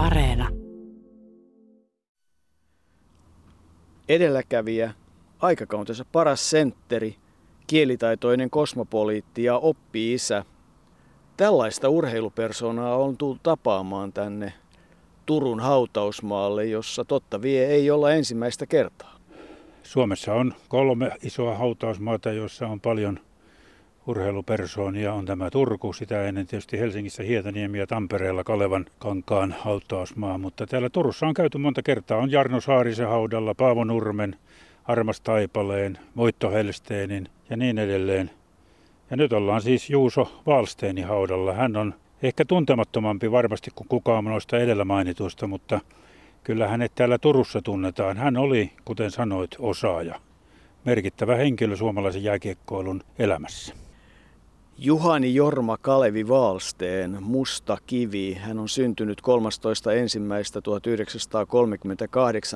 Areena. Edelläkävijä, aikakautensa paras sentteri, kielitaitoinen kosmopoliitti ja oppi-isä. Tällaista urheilupersonaa on tullut tapaamaan tänne Turun hautausmaalle, jossa totta vie ei olla ensimmäistä kertaa. Suomessa on kolme isoa hautausmaata, joissa on paljon urheilupersoonia. On tämä Turku, sitä ennen tietysti Helsingissä Hietaniemi ja Tampereella Kalevan kankaan hautausmaa. Mutta täällä Turussa on käyty monta kertaa. On Jarno Saarisen haudalla, Paavo Nurmen, Armas Taipaleen, Moitto Helsteenin ja niin edelleen. Ja nyt ollaan siis Juuso Valsteinin haudalla. Hän on ehkä tuntemattomampi varmasti kuin kukaan noista edellä mainituista, mutta kyllä hänet täällä Turussa tunnetaan. Hän oli, kuten sanoit, osaaja. Merkittävä henkilö suomalaisen jääkiekkoilun elämässä. Juhani Jorma Kalevi Vaalsteen, Musta kivi. Hän on syntynyt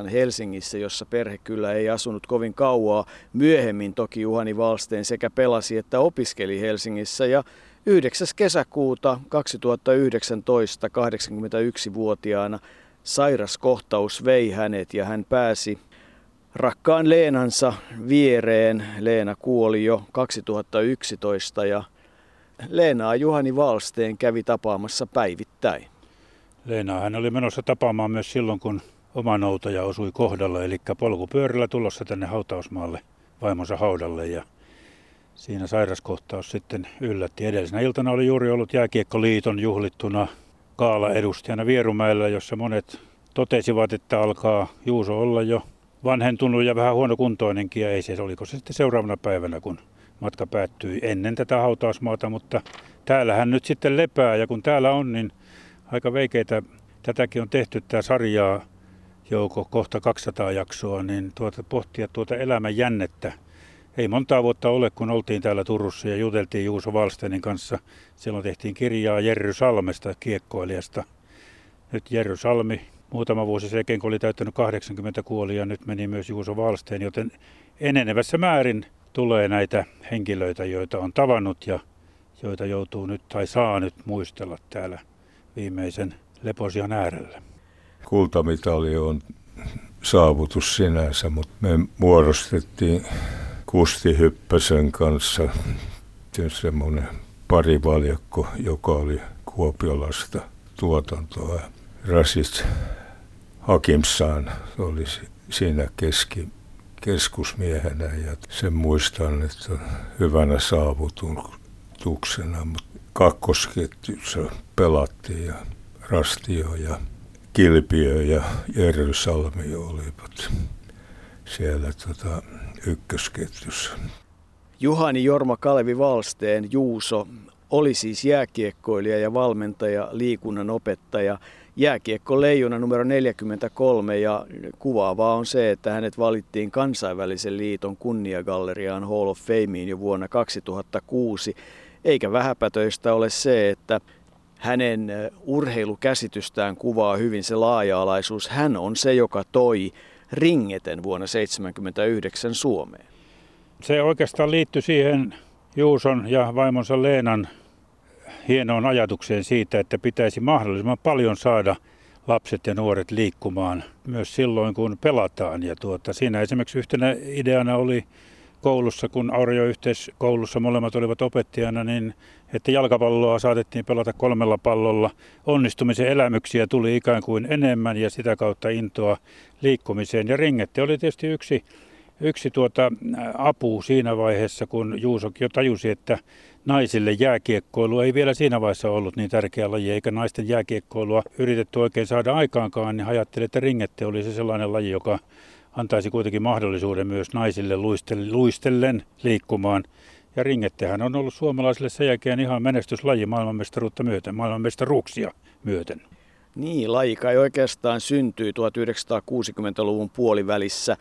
13.1.1938 Helsingissä, jossa perhe kyllä ei asunut kovin kauaa. Myöhemmin toki Juhani Vaalsteen sekä pelasi että opiskeli Helsingissä ja 9. kesäkuuta 2019 81-vuotiaana sairaskohtaus vei hänet ja hän pääsi rakkaan Leenansa viereen. Leena kuoli jo 2011 ja Leenaa Juhani Valsteen kävi tapaamassa päivittäin. Leenaa hän oli menossa tapaamaan myös silloin, kun oma noutaja osui kohdalla, eli polkupyörällä tulossa tänne hautausmaalle vaimonsa haudalle ja siinä sairaskohtaus sitten yllätti. Edellisenä iltana oli juuri ollut Jääkiekkoliiton juhlittuna kaala edustajana Vierumäellä, jossa monet totesivat, että alkaa Juuso olla jo vanhentunut ja vähän huonokuntoinenkin ja ei se, oliko se sitten seuraavana päivänä, kun matka päättyi ennen tätä hautausmaata, mutta täällähän nyt sitten lepää ja kun täällä on, niin aika veikeitä, tätäkin on tehty tämä sarjaa jouko kohta 200 jaksoa, niin tuota, pohtia tuota elämän jännettä. Ei montaa vuotta ole, kun oltiin täällä Turussa ja juteltiin Juuso Valstenin kanssa. Silloin tehtiin kirjaa Jerry Salmesta, kiekkoilijasta. Nyt Jerry Salmi muutama vuosi sen kun oli täyttänyt 80 kuolia, nyt meni myös Juuso Valsteen, joten enenevässä määrin tulee näitä henkilöitä, joita on tavannut ja joita joutuu nyt tai saa nyt muistella täällä viimeisen leposian äärellä. Kultamitali on saavutus sinänsä, mutta me muodostettiin Kusti Hyppäsen kanssa semmoinen parivaljakko, joka oli Kuopiolasta tuotantoa. Rasit Hakimsaan oli siinä keski, keskusmiehenä ja sen muistan, että hyvänä saavutuksena, mutta kakkosketjussa pelattiin ja Rastio ja Kilpiö ja Jerry Salmi olivat siellä tota, ykkösketjussa. Juhani Jorma Kalevi Valsteen Juuso oli siis jääkiekkoilija ja valmentaja, liikunnan opettaja – jääkiekko leijona numero 43 ja kuvaavaa on se, että hänet valittiin kansainvälisen liiton kunniagalleriaan Hall of Fameen jo vuonna 2006. Eikä vähäpätöistä ole se, että hänen urheilukäsitystään kuvaa hyvin se laaja-alaisuus. Hän on se, joka toi ringeten vuonna 1979 Suomeen. Se oikeastaan liittyy siihen Juuson ja vaimonsa Leenan hienoon ajatukseen siitä, että pitäisi mahdollisimman paljon saada lapset ja nuoret liikkumaan myös silloin, kun pelataan. Ja tuota, siinä esimerkiksi yhtenä ideana oli koulussa, kun Aureo yhteiskoulussa molemmat olivat opettajana, niin että jalkapalloa saatettiin pelata kolmella pallolla. Onnistumisen elämyksiä tuli ikään kuin enemmän ja sitä kautta intoa liikkumiseen. Ja ringette oli tietysti yksi, yksi tuota apu siinä vaiheessa, kun Juusokin jo tajusi, että naisille jääkiekkoilu ei vielä siinä vaiheessa ollut niin tärkeä laji, eikä naisten jääkiekkoilua yritetty oikein saada aikaankaan, niin ajattelin, että ringette olisi se sellainen laji, joka antaisi kuitenkin mahdollisuuden myös naisille luistellen liikkumaan. Ja ringettehän on ollut suomalaisille sen jälkeen ihan menestyslaji maailmanmestaruutta myöten, maailmanmestaruuksia myöten. Niin, laji kai oikeastaan syntyi 1960-luvun puolivälissä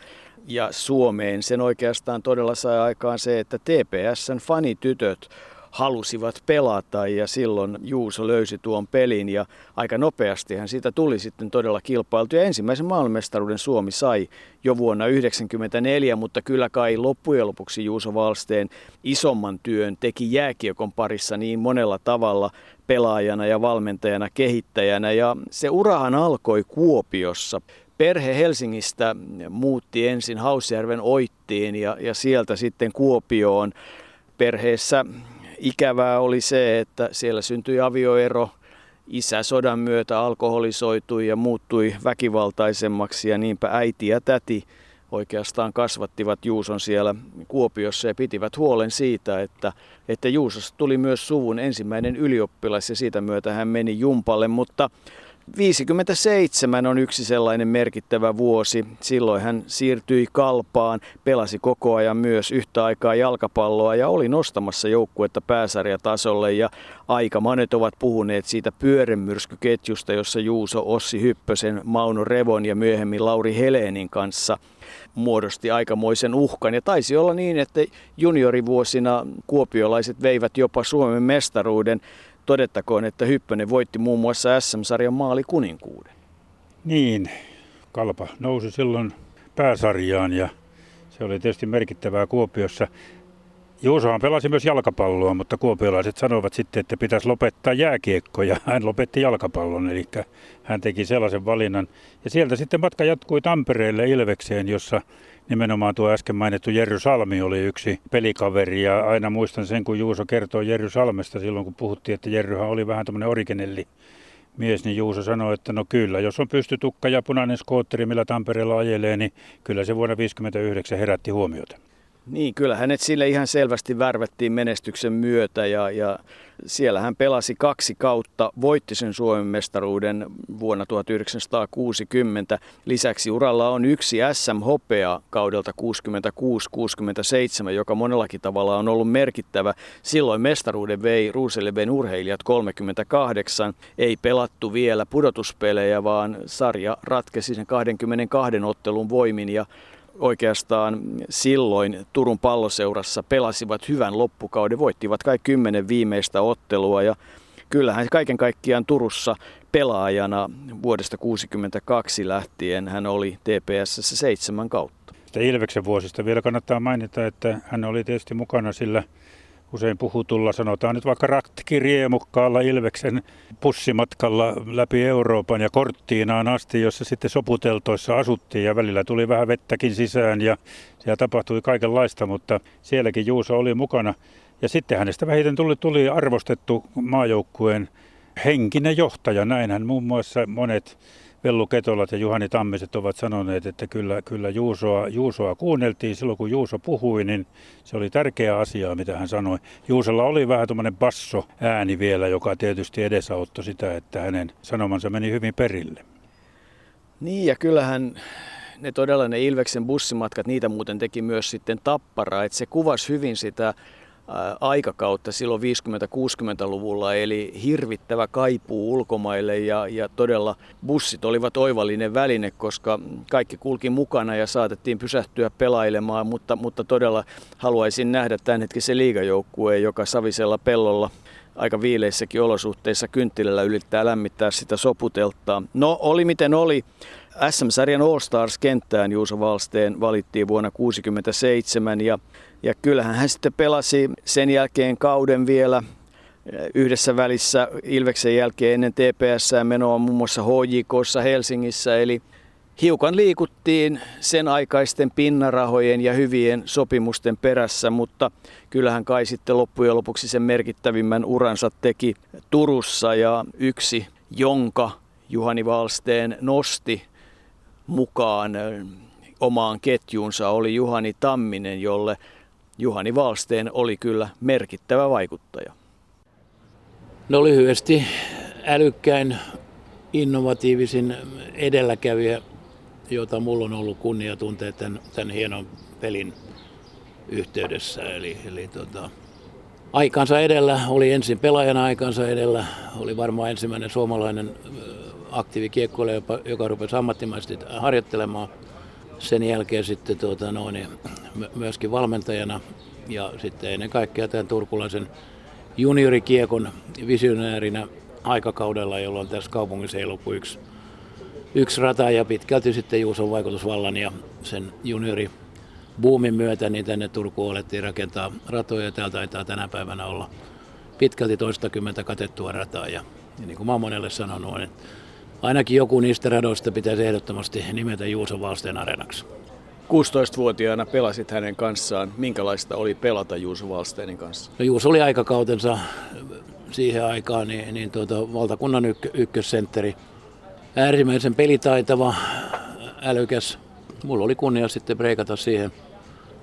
ja Suomeen. Sen oikeastaan todella sai aikaan se, että TPSn fanitytöt halusivat pelata ja silloin Juuso löysi tuon pelin ja aika nopeastihan siitä tuli sitten todella kilpailtu. Ja ensimmäisen maailmanmestaruuden Suomi sai jo vuonna 1994, mutta kyllä kai loppujen lopuksi Juuso Valsteen isomman työn teki jääkiekon parissa niin monella tavalla. pelaajana ja valmentajana, kehittäjänä. Ja se urahan alkoi Kuopiossa. Perhe Helsingistä muutti ensin Hausjärven Oittiin ja, ja sieltä sitten Kuopioon. Perheessä ikävää oli se, että siellä syntyi avioero. Isä sodan myötä alkoholisoitui ja muuttui väkivaltaisemmaksi ja niinpä äiti ja täti oikeastaan kasvattivat Juuson siellä Kuopiossa ja pitivät huolen siitä, että, että Juusosta tuli myös suvun ensimmäinen ylioppilas ja siitä myötä hän meni Jumpalle, mutta 57 on yksi sellainen merkittävä vuosi. Silloin hän siirtyi kalpaan, pelasi koko ajan myös yhtä aikaa jalkapalloa ja oli nostamassa joukkuetta pääsarjatasolle. Ja aika monet ovat puhuneet siitä pyörämyrskyketjusta, jossa Juuso Ossi Hyppösen, Mauno Revon ja myöhemmin Lauri Helenin kanssa muodosti aikamoisen uhkan. Ja taisi olla niin, että juniorivuosina kuopiolaiset veivät jopa Suomen mestaruuden. Todettakoon, että Hyppönen voitti muun muassa SM-sarjan maali kuninkuuden. Niin, Kalpa nousi silloin pääsarjaan ja se oli tietysti merkittävää Kuopiossa. Juusohan pelasi myös jalkapalloa, mutta kuopiolaiset sanoivat sitten, että pitäisi lopettaa jääkiekko ja hän lopetti jalkapallon, eli hän teki sellaisen valinnan. Ja sieltä sitten matka jatkui Tampereelle Ilvekseen, jossa nimenomaan tuo äsken mainittu Jerry Salmi oli yksi pelikaveri ja aina muistan sen, kun Juuso kertoi Jerry Salmesta silloin, kun puhuttiin, että Jerryhän oli vähän tämmöinen originelli mies, niin Juuso sanoi, että no kyllä, jos on pystytukka ja punainen skootteri, millä Tampereella ajelee, niin kyllä se vuonna 1959 herätti huomiota. Niin, kyllä hänet sille ihan selvästi värvättiin menestyksen myötä ja, ja siellä hän pelasi kaksi kautta, voitti sen Suomen mestaruuden vuonna 1960. Lisäksi uralla on yksi SM-hopea kaudelta 66-67, joka monellakin tavalla on ollut merkittävä. Silloin mestaruuden vei Ruuseleveen urheilijat 38. Ei pelattu vielä pudotuspelejä, vaan sarja ratkesi sen 22 ottelun voimin ja oikeastaan silloin Turun palloseurassa pelasivat hyvän loppukauden, voittivat kaikki kymmenen viimeistä ottelua ja kyllähän kaiken kaikkiaan Turussa pelaajana vuodesta 1962 lähtien hän oli TPS seitsemän kautta. Ilveksen vuosista vielä kannattaa mainita, että hän oli tietysti mukana sillä usein puhutulla, sanotaan nyt vaikka ratkiriemukkaalla Ilveksen pussimatkalla läpi Euroopan ja Korttiinaan asti, jossa sitten soputeltoissa asuttiin ja välillä tuli vähän vettäkin sisään ja siellä tapahtui kaikenlaista, mutta sielläkin Juuso oli mukana. Ja sitten hänestä vähiten tuli, tuli arvostettu maajoukkueen henkinen johtaja, näinhän muun muassa monet Vellu Ketolat ja Juhani Tammiset ovat sanoneet, että kyllä, kyllä Juusoa, Juusoa kuunneltiin silloin, kun Juuso puhui, niin se oli tärkeä asia, mitä hän sanoi. Juusolla oli vähän tuommoinen basso ääni vielä, joka tietysti edesauttoi sitä, että hänen sanomansa meni hyvin perille. Niin ja kyllähän ne todella ne Ilveksen bussimatkat, niitä muuten teki myös sitten Tappara, että se kuvasi hyvin sitä aikakautta silloin 50-60-luvulla, eli hirvittävä kaipuu ulkomaille ja, ja todella bussit olivat oivallinen väline, koska kaikki kulki mukana ja saatettiin pysähtyä pelailemaan, mutta, mutta todella haluaisin nähdä tämänhetkisen liigajoukkueen, joka Savisella pellolla aika viileissäkin olosuhteissa kynttilällä yrittää lämmittää sitä soputeltaa. No oli miten oli. SM-sarjan All Stars-kenttään Juuso Valsteen valittiin vuonna 1967 ja ja kyllähän hän sitten pelasi sen jälkeen kauden vielä eh, yhdessä välissä Ilveksen jälkeen ennen TPS menoa muun muassa HJKssa Helsingissä. Eli hiukan liikuttiin sen aikaisten pinnarahojen ja hyvien sopimusten perässä, mutta kyllähän kai sitten loppujen lopuksi sen merkittävimmän uransa teki Turussa ja yksi, jonka Juhani Valsteen nosti mukaan eh, omaan ketjuunsa oli Juhani Tamminen, jolle Juhani Valsteen oli kyllä merkittävä vaikuttaja. No lyhyesti älykkäin, innovatiivisin edelläkävijä, jota mulla on ollut kunnia tuntea tämän, tämän hienon pelin yhteydessä. Eli, eli tota, aikansa edellä, oli ensin pelaajana aikansa edellä, oli varmaan ensimmäinen suomalainen aktiivikiekkoilija, joka rupesi ammattimaisesti harjoittelemaan – sen jälkeen sitten tuota, no, niin, myöskin valmentajana ja sitten ennen kaikkea tämän turkulaisen juniorikiekon visionäärinä aikakaudella, jolloin tässä kaupungissa ei ollut yksi, yksi rata ja pitkälti sitten Juuson vaikutusvallan ja sen juniori buumin myötä niin tänne Turkuun alettiin rakentaa ratoja ja täällä taitaa tänä päivänä olla pitkälti toistakymmentä katettua rataa. Ja, ja niin kuin mä oon monelle sanonut, että ainakin joku niistä radoista pitäisi ehdottomasti nimetä Juuso Valsteen areenaksi. 16-vuotiaana pelasit hänen kanssaan. Minkälaista oli pelata Juuso Valsteenin kanssa? No Juuso oli aikakautensa siihen aikaan niin, niin tuota, valtakunnan ykkö, ykkössentteri. Äärimmäisen pelitaitava, älykäs. Mulla oli kunnia sitten breikata siihen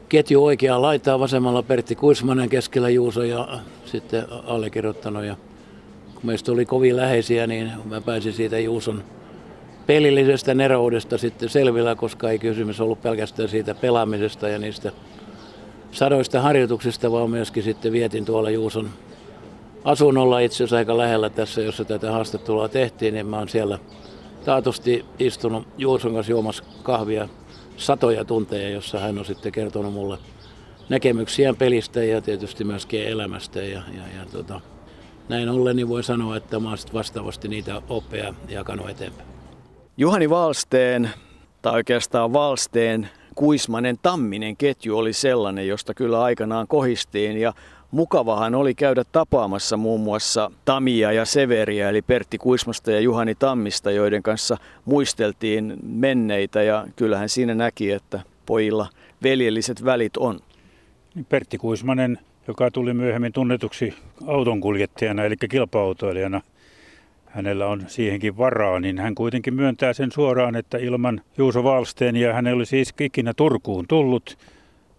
ketju oikeaa laitaa vasemmalla Pertti Kuismanen keskellä Juuso ja sitten allekirjoittanut. Ja kun meistä oli kovin läheisiä, niin mä pääsin siitä Juuson pelillisestä neroudesta sitten selvillä, koska ei kysymys ollut pelkästään siitä pelaamisesta ja niistä sadoista harjoituksista, vaan myöskin sitten vietin tuolla Juuson asunnolla itse asiassa aika lähellä tässä, jossa tätä haastattelua tehtiin, niin mä oon siellä taatusti istunut Juuson kanssa juomassa kahvia satoja tunteja, jossa hän on sitten kertonut mulle näkemyksiään pelistä ja tietysti myöskin elämästä. Ja, ja, ja tota, näin ollen niin voi sanoa, että mä oon vastaavasti niitä oppeja jakanut eteenpäin. Juhani Valsteen, tai oikeastaan Valsteen, Kuismanen Tamminen ketju oli sellainen, josta kyllä aikanaan kohistiin ja mukavahan oli käydä tapaamassa muun muassa Tamia ja Severiä, eli Pertti Kuismasta ja Juhani Tammista, joiden kanssa muisteltiin menneitä ja kyllähän siinä näki, että pojilla veljelliset välit on. Pertti Kuismanen, joka tuli myöhemmin tunnetuksi autonkuljettajana, eli kilpa-autoilijana, hänellä on siihenkin varaa, niin hän kuitenkin myöntää sen suoraan, että ilman Juuso Valsteen ja hän oli siis ikinä Turkuun tullut.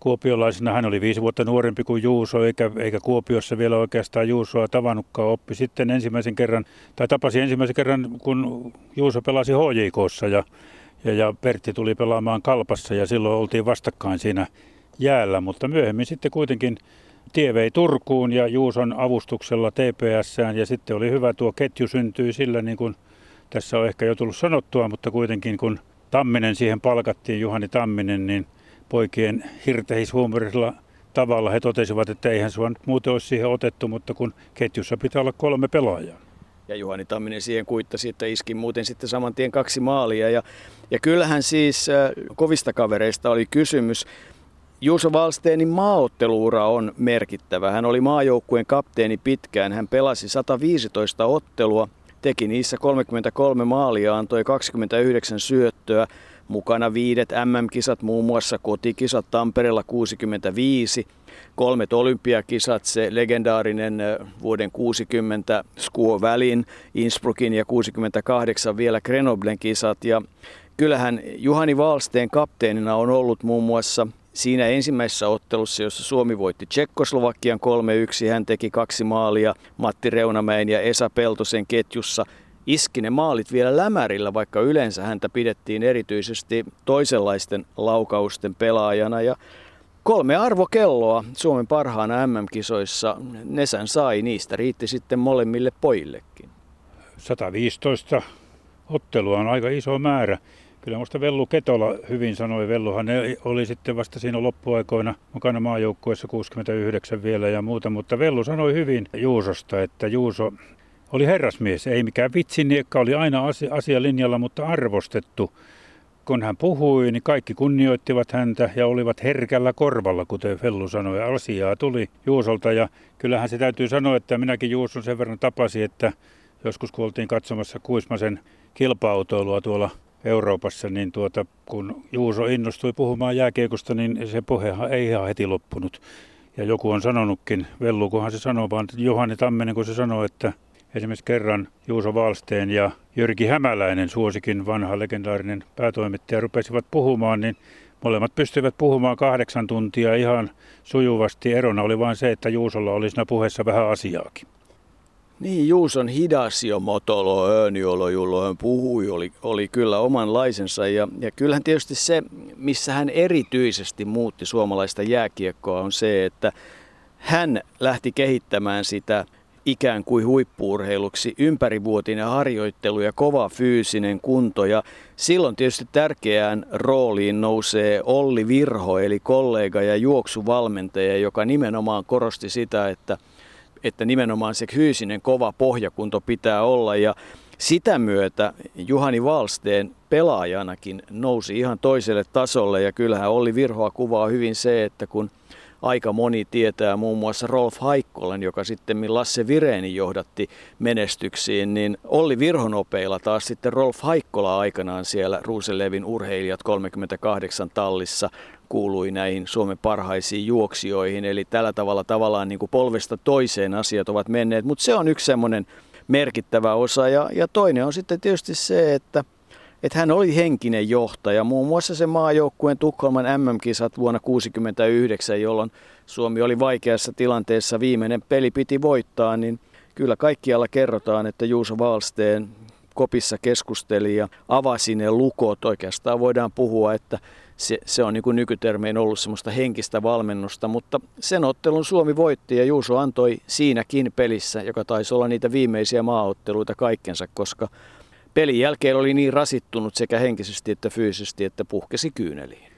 Kuopiolaisena hän oli viisi vuotta nuorempi kuin Juuso, eikä, eikä Kuopiossa vielä oikeastaan Juusoa tavannutkaan. Oppi sitten ensimmäisen kerran, tai tapasi ensimmäisen kerran, kun Juuso pelasi HJKssa ja, ja, ja Pertti tuli pelaamaan Kalpassa ja silloin oltiin vastakkain siinä jäällä, mutta myöhemmin sitten kuitenkin tie vei Turkuun ja Juuson avustuksella TPSään ja sitten oli hyvä tuo ketju syntyi sillä niin kuin tässä on ehkä jo tullut sanottua, mutta kuitenkin kun Tamminen siihen palkattiin, Juhani Tamminen, niin poikien hirtehishuumorisella tavalla he totesivat, että eihän sua nyt muuten olisi siihen otettu, mutta kun ketjussa pitää olla kolme pelaajaa. Ja Juhani Tamminen siihen kuittasi, että iski muuten sitten saman tien kaksi maalia. Ja, ja kyllähän siis äh, kovista kavereista oli kysymys. Juuso Valsteenin maaotteluura on merkittävä. Hän oli maajoukkueen kapteeni pitkään. Hän pelasi 115 ottelua, teki niissä 33 maalia, antoi 29 syöttöä. Mukana viidet MM-kisat, muun muassa kotikisat Tampereella 65, kolmet olympiakisat, se legendaarinen vuoden 60 Skuo Välin, Innsbruckin ja 68 vielä Grenoblen kisat. Ja kyllähän Juhani Valsteen kapteenina on ollut muun muassa Siinä ensimmäisessä ottelussa, jossa Suomi voitti Tsekkoslovakian 3-1, hän teki kaksi maalia Matti Reunamäen ja Esa Peltosen ketjussa. Iski ne maalit vielä lämärillä, vaikka yleensä häntä pidettiin erityisesti toisenlaisten laukausten pelaajana. Ja kolme arvokelloa Suomen parhaana MM-kisoissa Nesän sai, niistä riitti sitten molemmille pojillekin. 115 ottelua on aika iso määrä. Kyllä minusta Vellu Ketola hyvin sanoi. Velluhan oli sitten vasta siinä loppuaikoina mukana maajoukkueessa 69 vielä ja muuta, mutta Vellu sanoi hyvin Juusosta, että Juuso oli herrasmies, ei mikään vitsiniekka, oli aina asia, asialinjalla, mutta arvostettu. Kun hän puhui, niin kaikki kunnioittivat häntä ja olivat herkällä korvalla, kuten Vellu sanoi. Asiaa tuli Juusolta ja kyllähän se täytyy sanoa, että minäkin Juuson sen verran tapasi, että joskus kun oltiin katsomassa Kuismasen kilpa-autoilua tuolla Euroopassa, niin tuota, kun Juuso innostui puhumaan jääkiekosta, niin se puhehan ei ihan heti loppunut. Ja joku on sanonutkin, Vellukohan se sanoo, vaan Johanni Tamminen, kun se sanoo, että esimerkiksi kerran Juuso Valsteen ja Jyrki Hämäläinen, suosikin vanha legendaarinen päätoimittaja, rupesivat puhumaan, niin molemmat pystyivät puhumaan kahdeksan tuntia ihan sujuvasti. Erona oli vain se, että Juusolla oli siinä puheessa vähän asiaakin. Niin, Juuson hidas jo motolo öönjolo, jolloin puhui, oli, oli kyllä omanlaisensa. Ja, ja kyllähän tietysti se, missä hän erityisesti muutti suomalaista jääkiekkoa, on se, että hän lähti kehittämään sitä ikään kuin huippuurheiluksi ympärivuotinen harjoittelu ja kova fyysinen kunto. Ja silloin tietysti tärkeään rooliin nousee Olli Virho, eli kollega ja juoksuvalmentaja, joka nimenomaan korosti sitä, että – että nimenomaan se fyysinen kova pohjakunto pitää olla. Ja sitä myötä Juhani Valsteen pelaajanakin nousi ihan toiselle tasolle. Ja kyllähän Olli Virhoa kuvaa hyvin se, että kun aika moni tietää muun muassa Rolf Haikkolan, joka sitten Lasse Vireeni johdatti menestyksiin, niin Olli Virhonopeilla taas sitten Rolf Haikkola aikanaan siellä Ruuselevin urheilijat 38 tallissa kuului näihin Suomen parhaisiin juoksijoihin. Eli tällä tavalla tavallaan niin kuin polvesta toiseen asiat ovat menneet, mutta se on yksi semmoinen merkittävä osa. Ja, ja toinen on sitten tietysti se, että että hän oli henkinen johtaja. Muun muassa se maajoukkueen Tukholman MM-kisat vuonna 1969, jolloin Suomi oli vaikeassa tilanteessa, viimeinen peli piti voittaa, niin kyllä kaikkialla kerrotaan, että Juuso Valsteen kopissa keskusteli ja avasi ne lukot. Oikeastaan voidaan puhua, että se, se on niin kuin nykytermein ollut semmoista henkistä valmennusta, mutta sen ottelun Suomi voitti ja Juuso antoi siinäkin pelissä, joka taisi olla niitä viimeisiä maaotteluita kaikkensa, koska pelin jälkeen oli niin rasittunut sekä henkisesti että fyysisesti, että puhkesi kyyneliin.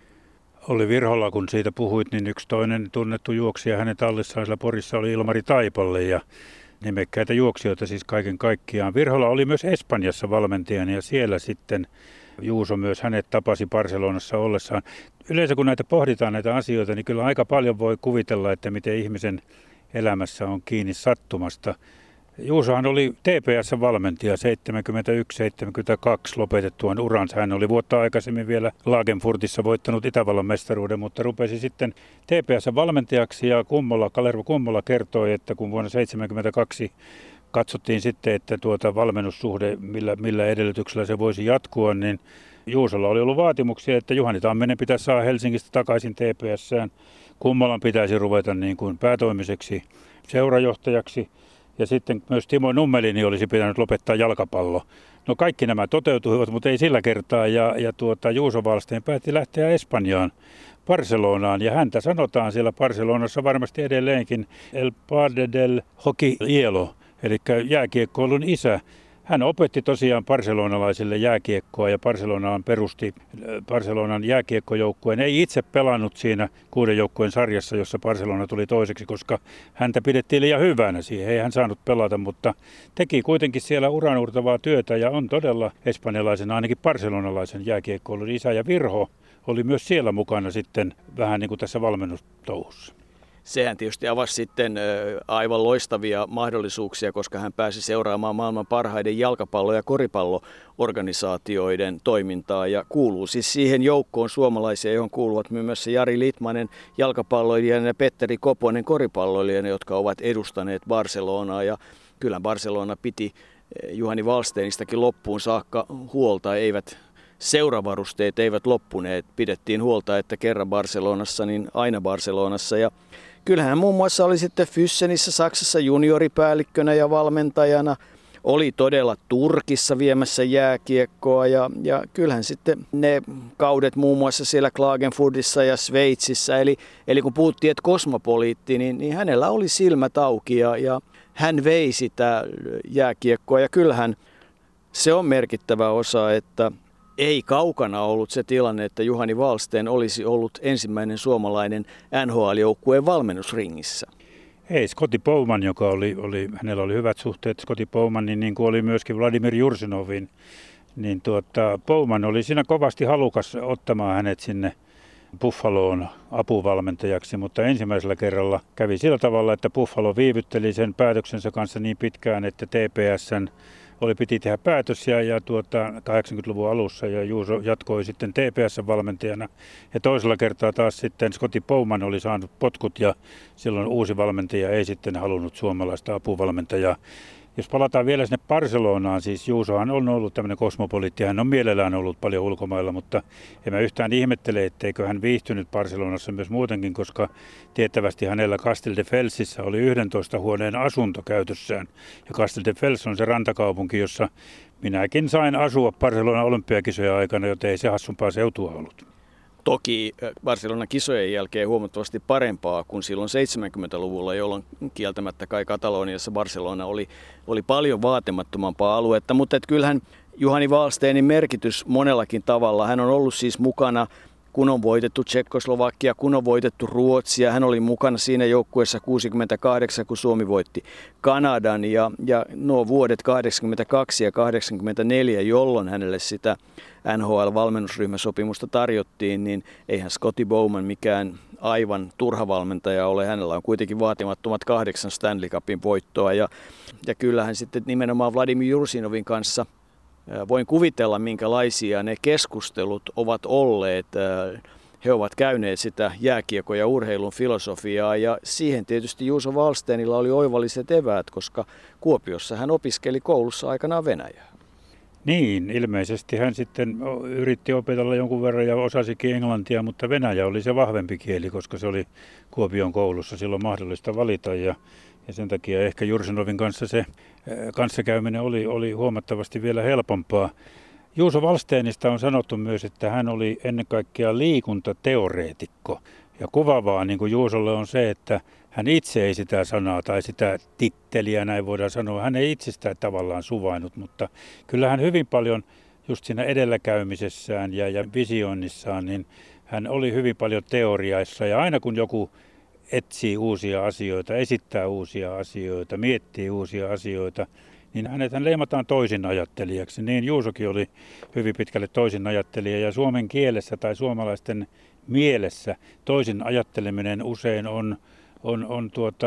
Oli Virholla, kun siitä puhuit, niin yksi toinen tunnettu juoksija hänen tallissaan siellä Porissa oli Ilmari Taipalle ja nimekkäitä juoksijoita siis kaiken kaikkiaan. Virholla oli myös Espanjassa valmentajana ja siellä sitten Juuso myös hänet tapasi Barcelonassa ollessaan. Yleensä kun näitä pohditaan näitä asioita, niin kyllä aika paljon voi kuvitella, että miten ihmisen elämässä on kiinni sattumasta. Juusohan oli TPS-valmentaja 71-72 lopetettuaan uransa. Hän oli vuotta aikaisemmin vielä Lagenfurtissa voittanut Itävallan mestaruuden, mutta rupesi sitten TPS-valmentajaksi ja Kummola, Kalervo Kummola kertoi, että kun vuonna 1972 katsottiin sitten, että tuota valmennussuhde, millä, millä edellytyksellä se voisi jatkua, niin Juusolla oli ollut vaatimuksia, että Juhani Tamminen pitäisi saada Helsingistä takaisin TPSään. Kummolan pitäisi ruveta niin kuin päätoimiseksi seurajohtajaksi ja sitten myös Timo Nummelini olisi pitänyt lopettaa jalkapallo. No kaikki nämä toteutuivat, mutta ei sillä kertaa ja, ja tuota, Juuso Valsteen päätti lähteä Espanjaan, Barcelonaan ja häntä sanotaan siellä Barcelonassa varmasti edelleenkin El Padre del Hockey Hielo, eli jääkiekkoilun isä. Hän opetti tosiaan barcelonalaisille jääkiekkoa ja Barcelonaan perusti äh, Barcelonan jääkiekkojoukkueen. Ei itse pelannut siinä kuuden joukkueen sarjassa, jossa Barcelona tuli toiseksi, koska häntä pidettiin liian hyvänä siihen. Ei hän saanut pelata, mutta teki kuitenkin siellä uranurtavaa työtä ja on todella espanjalaisen, ainakin barcelonalaisen jääkiekkoilun isä ja Virho oli myös siellä mukana sitten vähän niin kuin tässä valmennustouhussa sehän tietysti avasi sitten aivan loistavia mahdollisuuksia, koska hän pääsi seuraamaan maailman parhaiden jalkapallo- ja koripalloorganisaatioiden toimintaa ja kuuluu siis siihen joukkoon suomalaisia, johon kuuluvat myös Jari Litmanen jalkapalloilijana ja Petteri Koponen koripalloilijana, jotka ovat edustaneet Barcelonaa ja kyllä Barcelona piti Juhani Valsteenistakin loppuun saakka huolta, eivät seuravarusteet eivät loppuneet. Pidettiin huolta, että kerran Barcelonassa, niin aina Barcelonassa. Ja Kyllähän muun muassa oli sitten Fyssenissä Saksassa junioripäällikkönä ja valmentajana. Oli todella Turkissa viemässä jääkiekkoa ja, ja kyllähän sitten ne kaudet muun muassa siellä Klagenfurtissa ja Sveitsissä. Eli, eli kun puhuttiin, että kosmopoliitti, niin, niin hänellä oli silmät auki ja, ja hän vei sitä jääkiekkoa. Ja kyllähän se on merkittävä osa, että ei kaukana ollut se tilanne, että Juhani Valsteen olisi ollut ensimmäinen suomalainen NHL-joukkueen valmennusringissä. Ei, Scotty Bowman, joka oli, oli, hänellä oli hyvät suhteet Scotty Bowmanin, niin kuin oli myöskin Vladimir Jursinovin, niin tuota, Bowman oli siinä kovasti halukas ottamaan hänet sinne Buffaloon apuvalmentajaksi, mutta ensimmäisellä kerralla kävi sillä tavalla, että Buffalo viivytteli sen päätöksensä kanssa niin pitkään, että TPSn oli piti tehdä päätös ja, ja tuota, 80-luvun alussa ja Juuso jatkoi sitten TPS-valmentajana. Ja toisella kertaa taas sitten Scotti Bowman oli saanut potkut ja silloin uusi valmentaja ei sitten halunnut suomalaista apuvalmentajaa. Jos palataan vielä sinne Barcelonaan, siis Juusohan on ollut tämmöinen kosmopoliitti, hän on mielellään ollut paljon ulkomailla, mutta en mä yhtään ihmettele, etteikö hän viihtynyt Barcelonassa myös muutenkin, koska tiettävästi hänellä Castel de Felsissä oli 11 huoneen asunto käytössään. Ja Castel de Fels on se rantakaupunki, jossa minäkin sain asua Barcelonan olympiakisojen aikana, joten ei se hassumpaa seutua ollut. Toki Barcelonan kisojen jälkeen huomattavasti parempaa kuin silloin 70-luvulla, jolloin kieltämättä kai Kataloniassa Barcelona oli, oli paljon vaatimattomampaa aluetta. Mutta kyllähän Juhani Wallsteinin merkitys monellakin tavalla, hän on ollut siis mukana kun on voitettu Tsekkoslovakia, kun on voitettu Ruotsia. Hän oli mukana siinä joukkueessa 68, kun Suomi voitti Kanadan ja, ja nuo vuodet 82 ja 84, jolloin hänelle sitä NHL-valmennusryhmäsopimusta tarjottiin, niin eihän Scotty Bowman mikään aivan turha valmentaja ole. Hänellä on kuitenkin vaatimattomat kahdeksan Stanley Cupin voittoa ja, ja kyllähän sitten nimenomaan Vladimir Jursinovin kanssa voin kuvitella, minkälaisia ne keskustelut ovat olleet. He ovat käyneet sitä jääkiekko- ja urheilun filosofiaa ja siihen tietysti Juuso Wallsteinilla oli oivalliset eväät, koska Kuopiossa hän opiskeli koulussa aikanaan Venäjää. Niin, ilmeisesti hän sitten yritti opetella jonkun verran ja osasikin englantia, mutta venäjä oli se vahvempi kieli, koska se oli Kuopion koulussa silloin mahdollista valita ja, ja sen takia ehkä Jursinovin kanssa se kanssakäyminen oli, oli huomattavasti vielä helpompaa. Juuso Valsteinista on sanottu myös, että hän oli ennen kaikkea liikuntateoreetikko. Ja kuvavaa niin kuin Juusolle on se, että hän itse ei sitä sanaa tai sitä titteliä, näin voidaan sanoa, hän ei itsestään tavallaan suvainnut, mutta kyllä hän hyvin paljon just siinä edelläkäymisessään ja, ja visioinnissaan, niin hän oli hyvin paljon teoriaissa ja aina kun joku etsii uusia asioita, esittää uusia asioita, miettii uusia asioita, niin hänet hän leimataan toisin ajattelijaksi. Niin Juusokin oli hyvin pitkälle toisin ajattelija ja suomen kielessä tai suomalaisten mielessä toisin ajatteleminen usein on on, on tuota,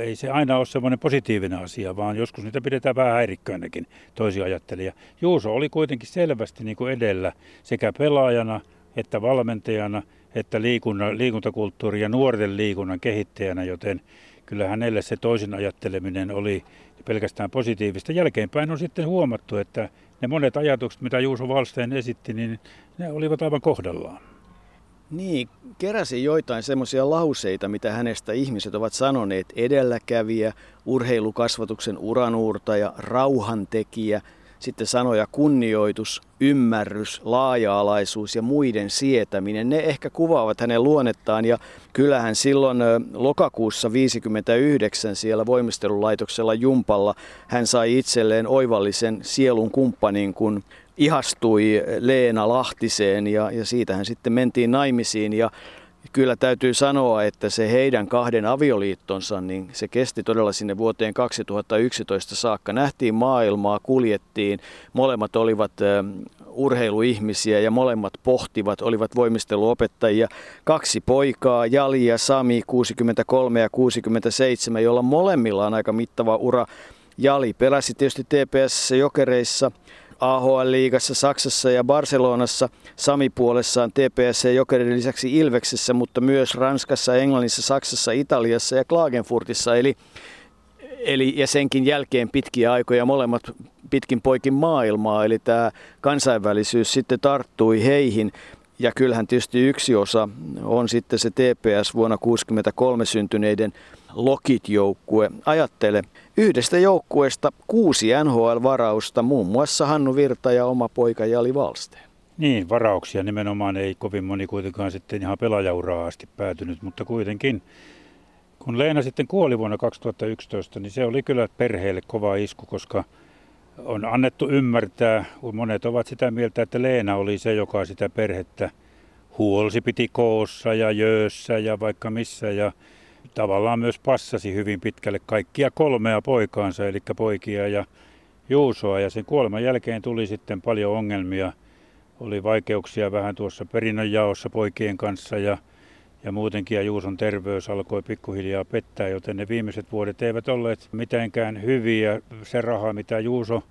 ei se aina ole semmoinen positiivinen asia, vaan joskus niitä pidetään vähän häirikköinäkin toisia ajattelija. Juuso oli kuitenkin selvästi niin kuin edellä sekä pelaajana että valmentajana että liikunnan, liikuntakulttuuri ja nuorten liikunnan kehittäjänä, joten kyllä hänelle se toisin ajatteleminen oli pelkästään positiivista. Jälkeenpäin on sitten huomattu, että ne monet ajatukset, mitä Juuso Valsteen esitti, niin ne olivat aivan kohdallaan. Niin, keräsin joitain semmoisia lauseita, mitä hänestä ihmiset ovat sanoneet. Edelläkävijä, urheilukasvatuksen uranuurtaja, rauhantekijä, sitten sanoja kunnioitus, ymmärrys, laaja-alaisuus ja muiden sietäminen. Ne ehkä kuvaavat hänen luonnettaan ja kyllähän silloin lokakuussa 59 siellä voimistelulaitoksella Jumpalla hän sai itselleen oivallisen sielun kumppanin, kun ihastui Leena Lahtiseen ja, ja siitähän sitten mentiin naimisiin ja kyllä täytyy sanoa, että se heidän kahden avioliittonsa, niin se kesti todella sinne vuoteen 2011 saakka. Nähtiin maailmaa, kuljettiin, molemmat olivat urheiluihmisiä ja molemmat pohtivat, olivat voimisteluopettajia. Kaksi poikaa, Jali ja Sami, 63 ja 67, joilla molemmilla on aika mittava ura. Jali pelasi tietysti TPS Jokereissa – AHL-liigassa Saksassa ja Barcelonassa, Sami puolessaan TPS ja Jokerin lisäksi Ilveksessä, mutta myös Ranskassa, Englannissa, Saksassa, Italiassa ja Klagenfurtissa. Eli, eli, ja senkin jälkeen pitkiä aikoja molemmat pitkin poikin maailmaa, eli tämä kansainvälisyys sitten tarttui heihin. Ja kyllähän tietysti yksi osa on sitten se TPS vuonna 1963 syntyneiden Lokit-joukkue. Ajattele, yhdestä joukkueesta kuusi NHL-varausta, muun muassa Hannu Virta ja oma poika Jali Valsteen. Niin, varauksia nimenomaan ei kovin moni kuitenkaan sitten ihan pelaajauraa asti päätynyt, mutta kuitenkin kun Leena sitten kuoli vuonna 2011, niin se oli kyllä perheelle kova isku, koska on annettu ymmärtää, monet ovat sitä mieltä, että Leena oli se, joka sitä perhettä huolsi, piti koossa ja jöössä ja vaikka missä. Ja tavallaan myös passasi hyvin pitkälle kaikkia kolmea poikaansa, eli poikia ja Juusoa. Ja sen kuoleman jälkeen tuli sitten paljon ongelmia. Oli vaikeuksia vähän tuossa perinnönjaossa poikien kanssa ja, ja muutenkin ja Juuson terveys alkoi pikkuhiljaa pettää, joten ne viimeiset vuodet eivät olleet mitenkään hyviä. Se raha, mitä Juuso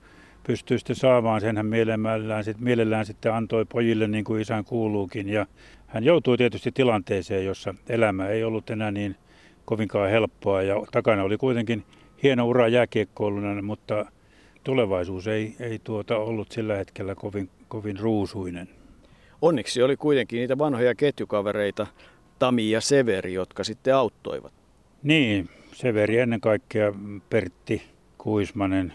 pystyi sitten saamaan, sen hän mielellään, mielellään sitten antoi pojille niin kuin isän kuuluukin. Ja hän joutui tietysti tilanteeseen, jossa elämä ei ollut enää niin kovinkaan helppoa ja takana oli kuitenkin hieno ura jääkiekkoiluna, mutta tulevaisuus ei, ei tuota ollut sillä hetkellä kovin, kovin ruusuinen. Onneksi oli kuitenkin niitä vanhoja ketjukavereita, Tami ja Severi, jotka sitten auttoivat. Niin, Severi ennen kaikkea Pertti Kuismanen.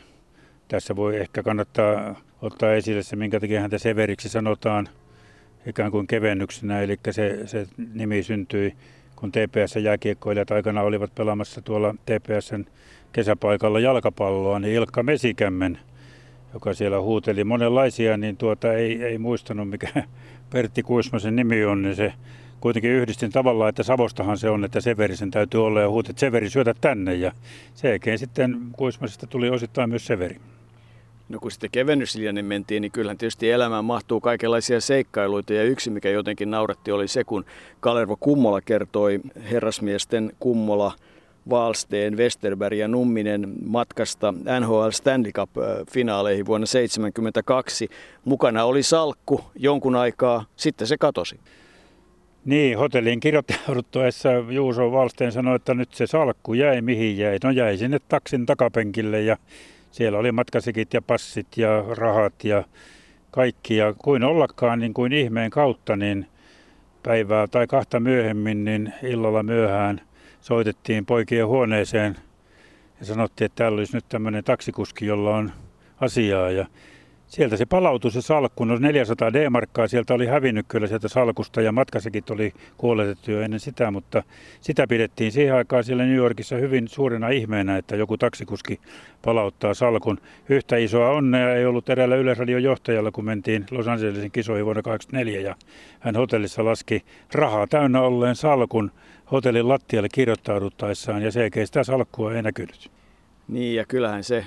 Tässä voi ehkä kannattaa ottaa esille se, minkä takia häntä Severiksi sanotaan ikään kuin kevennyksenä. Eli se, se nimi syntyi kun TPS-jääkiekkoilijat aikana olivat pelaamassa tuolla TPSn kesäpaikalla jalkapalloa, niin Ilkka Mesikämmen joka siellä huuteli monenlaisia, niin tuota ei, ei muistanut mikä Pertti Kuismasen nimi on, niin se kuitenkin yhdistin tavallaan, että Savostahan se on, että Severisen täytyy olla ja huuti, että Severi syötä tänne ja sen sitten Kuismasesta tuli osittain myös Severi. No kun sitten kevennyslinjalle mentiin, niin kyllähän tietysti elämään mahtuu kaikenlaisia seikkailuita. Ja yksi, mikä jotenkin nauratti, oli se, kun Kalervo Kummola kertoi herrasmiesten Kummola, Valsteen, Westerberg ja Numminen matkasta NHL Stanley Cup-finaaleihin vuonna 1972. Mukana oli salkku jonkun aikaa, sitten se katosi. Niin, hotelliin kirjoittauduttuessa Juuso Valsteen sanoi, että nyt se salkku jäi mihin jäi. No jäi sinne taksin takapenkille ja siellä oli matkasikit ja passit ja rahat ja kaikki. Ja kuin ollakaan niin kuin ihmeen kautta, niin päivää tai kahta myöhemmin, niin illalla myöhään soitettiin poikien huoneeseen ja sanottiin, että täällä olisi nyt tämmöinen taksikuski, jolla on asiaa. Ja Sieltä se palautui se salkku, no 400 D-markkaa sieltä oli hävinnyt kyllä sieltä salkusta ja matkasekit oli kuoletettu jo ennen sitä, mutta sitä pidettiin siihen aikaan siellä New Yorkissa hyvin suurena ihmeenä, että joku taksikuski palauttaa salkun. Yhtä isoa onnea ei ollut eräällä Yleisradion johtajalla, kun mentiin Los Angelesin kisoihin vuonna 1984 ja hän hotellissa laski rahaa täynnä olleen salkun hotellin lattialle kirjoittauduttaessaan ja se sitä salkkua ei näkynyt. Niin ja kyllähän se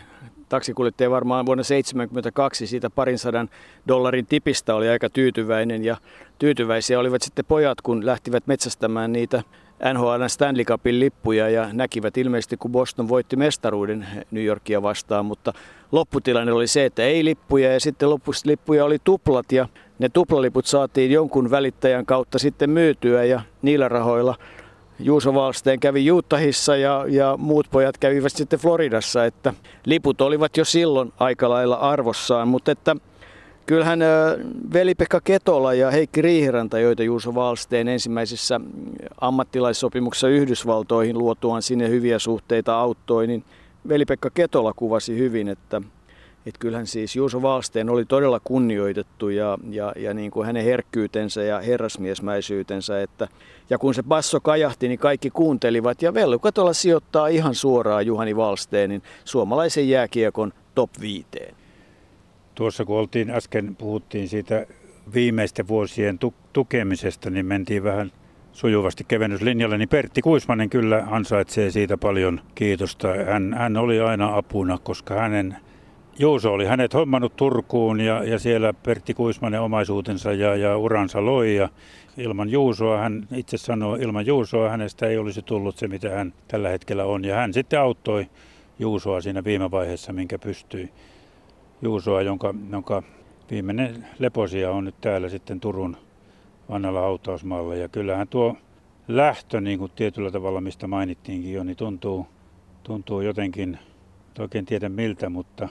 taksikuljettaja varmaan vuonna 1972 siitä parin sadan dollarin tipistä oli aika tyytyväinen ja tyytyväisiä olivat sitten pojat, kun lähtivät metsästämään niitä NHL Stanley Cupin lippuja ja näkivät ilmeisesti, kun Boston voitti mestaruuden New Yorkia vastaan, mutta lopputilanne oli se, että ei lippuja ja sitten lopussa lippuja oli tuplat ja ne tuplaliput saatiin jonkun välittäjän kautta sitten myytyä ja niillä rahoilla Juuso Valsteen kävi Juutahissa ja, ja muut pojat kävivät sitten Floridassa, että liput olivat jo silloin aika lailla arvossaan, mutta että kyllähän veli-Pekka Ketola ja Heikki Riihiranta, joita Juuso Valsteen ensimmäisessä ammattilaissopimuksessa Yhdysvaltoihin luotuaan sinne hyviä suhteita auttoi, niin veli-Pekka Ketola kuvasi hyvin, että että kyllähän siis Juuso Valsteen oli todella kunnioitettu ja, ja, ja niin kuin hänen herkkyytensä ja herrasmiesmäisyytensä. Että, ja kun se basso kajahti, niin kaikki kuuntelivat. Ja Vellukatolla sijoittaa ihan suoraan Juhani Valsteenin suomalaisen jääkiekon top viiteen. Tuossa kun oltiin äsken, puhuttiin siitä viimeisten vuosien tu- tukemisesta, niin mentiin vähän sujuvasti kevennyslinjalle, niin Pertti Kuismanen kyllä ansaitsee siitä paljon kiitosta. Hän, hän oli aina apuna, koska hänen Juuso oli hänet hommannut Turkuun ja, ja siellä Pertti Kuismanen omaisuutensa ja, ja uransa loi. Ja ilman Juusoa, hän itse sanoo, ilman Juusoa hänestä ei olisi tullut se, mitä hän tällä hetkellä on. Ja hän sitten auttoi Juusoa siinä viime vaiheessa, minkä pystyi. Juusoa, jonka, jonka viimeinen leposia on nyt täällä sitten Turun vanhalla hautausmaalla. Ja kyllähän tuo lähtö niin kuin tietyllä tavalla, mistä mainittiinkin jo, niin tuntuu, tuntuu jotenkin, oikein tiedä miltä, mutta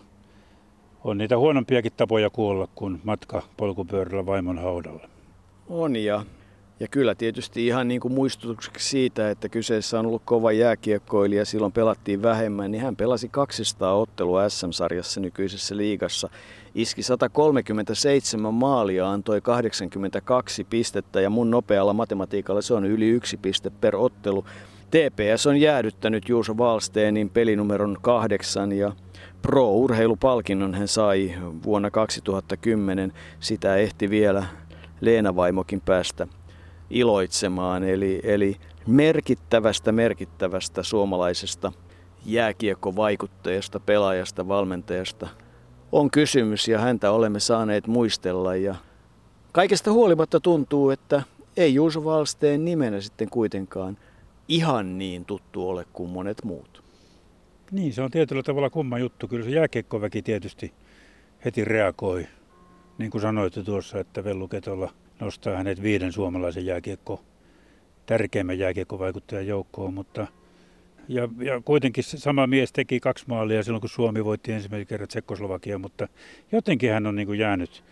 on niitä huonompiakin tapoja kuolla kuin matka polkupyörällä vaimon haudalle. On ja, ja kyllä tietysti ihan niin kuin muistutukseksi siitä, että kyseessä on ollut kova jääkiekkoilija, silloin pelattiin vähemmän, niin hän pelasi 200 ottelua SM-sarjassa nykyisessä liigassa. Iski 137 maalia, antoi 82 pistettä ja mun nopealla matematiikalla se on yli yksi piste per ottelu. TPS on jäädyttänyt Juuso Valsteenin pelinumeron kahdeksan ja Pro-urheilupalkinnon hän sai vuonna 2010. Sitä ehti vielä Leena Vaimokin päästä iloitsemaan. Eli, eli merkittävästä, merkittävästä suomalaisesta jääkiekkovaikuttajasta, pelaajasta, valmentajasta on kysymys ja häntä olemme saaneet muistella. Ja kaikesta huolimatta tuntuu, että ei Juuso Valsteen nimenä sitten kuitenkaan ihan niin tuttu ole kuin monet muut. Niin, se on tietyllä tavalla kumma juttu. Kyllä se jääkiekkoväki tietysti heti reagoi. Niin kuin sanoitte tuossa, että Velluketolla nostaa hänet viiden suomalaisen jääkiekko, tärkeimmän jääkiekkovaikuttajan joukkoon, mutta ja, ja kuitenkin sama mies teki kaksi maalia silloin, kun Suomi voitti ensimmäisen kerran Tsekkoslovakia, mutta jotenkin hän on niin kuin jäänyt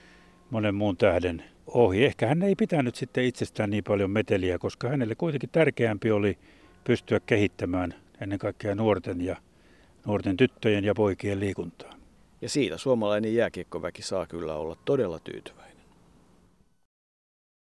monen muun tähden ohi. Ehkä hän ei pitänyt sitten itsestään niin paljon meteliä, koska hänelle kuitenkin tärkeämpi oli pystyä kehittämään ennen kaikkea nuorten ja nuorten tyttöjen ja poikien liikuntaa. Ja siitä suomalainen jääkiekkoväki saa kyllä olla todella tyytyväinen.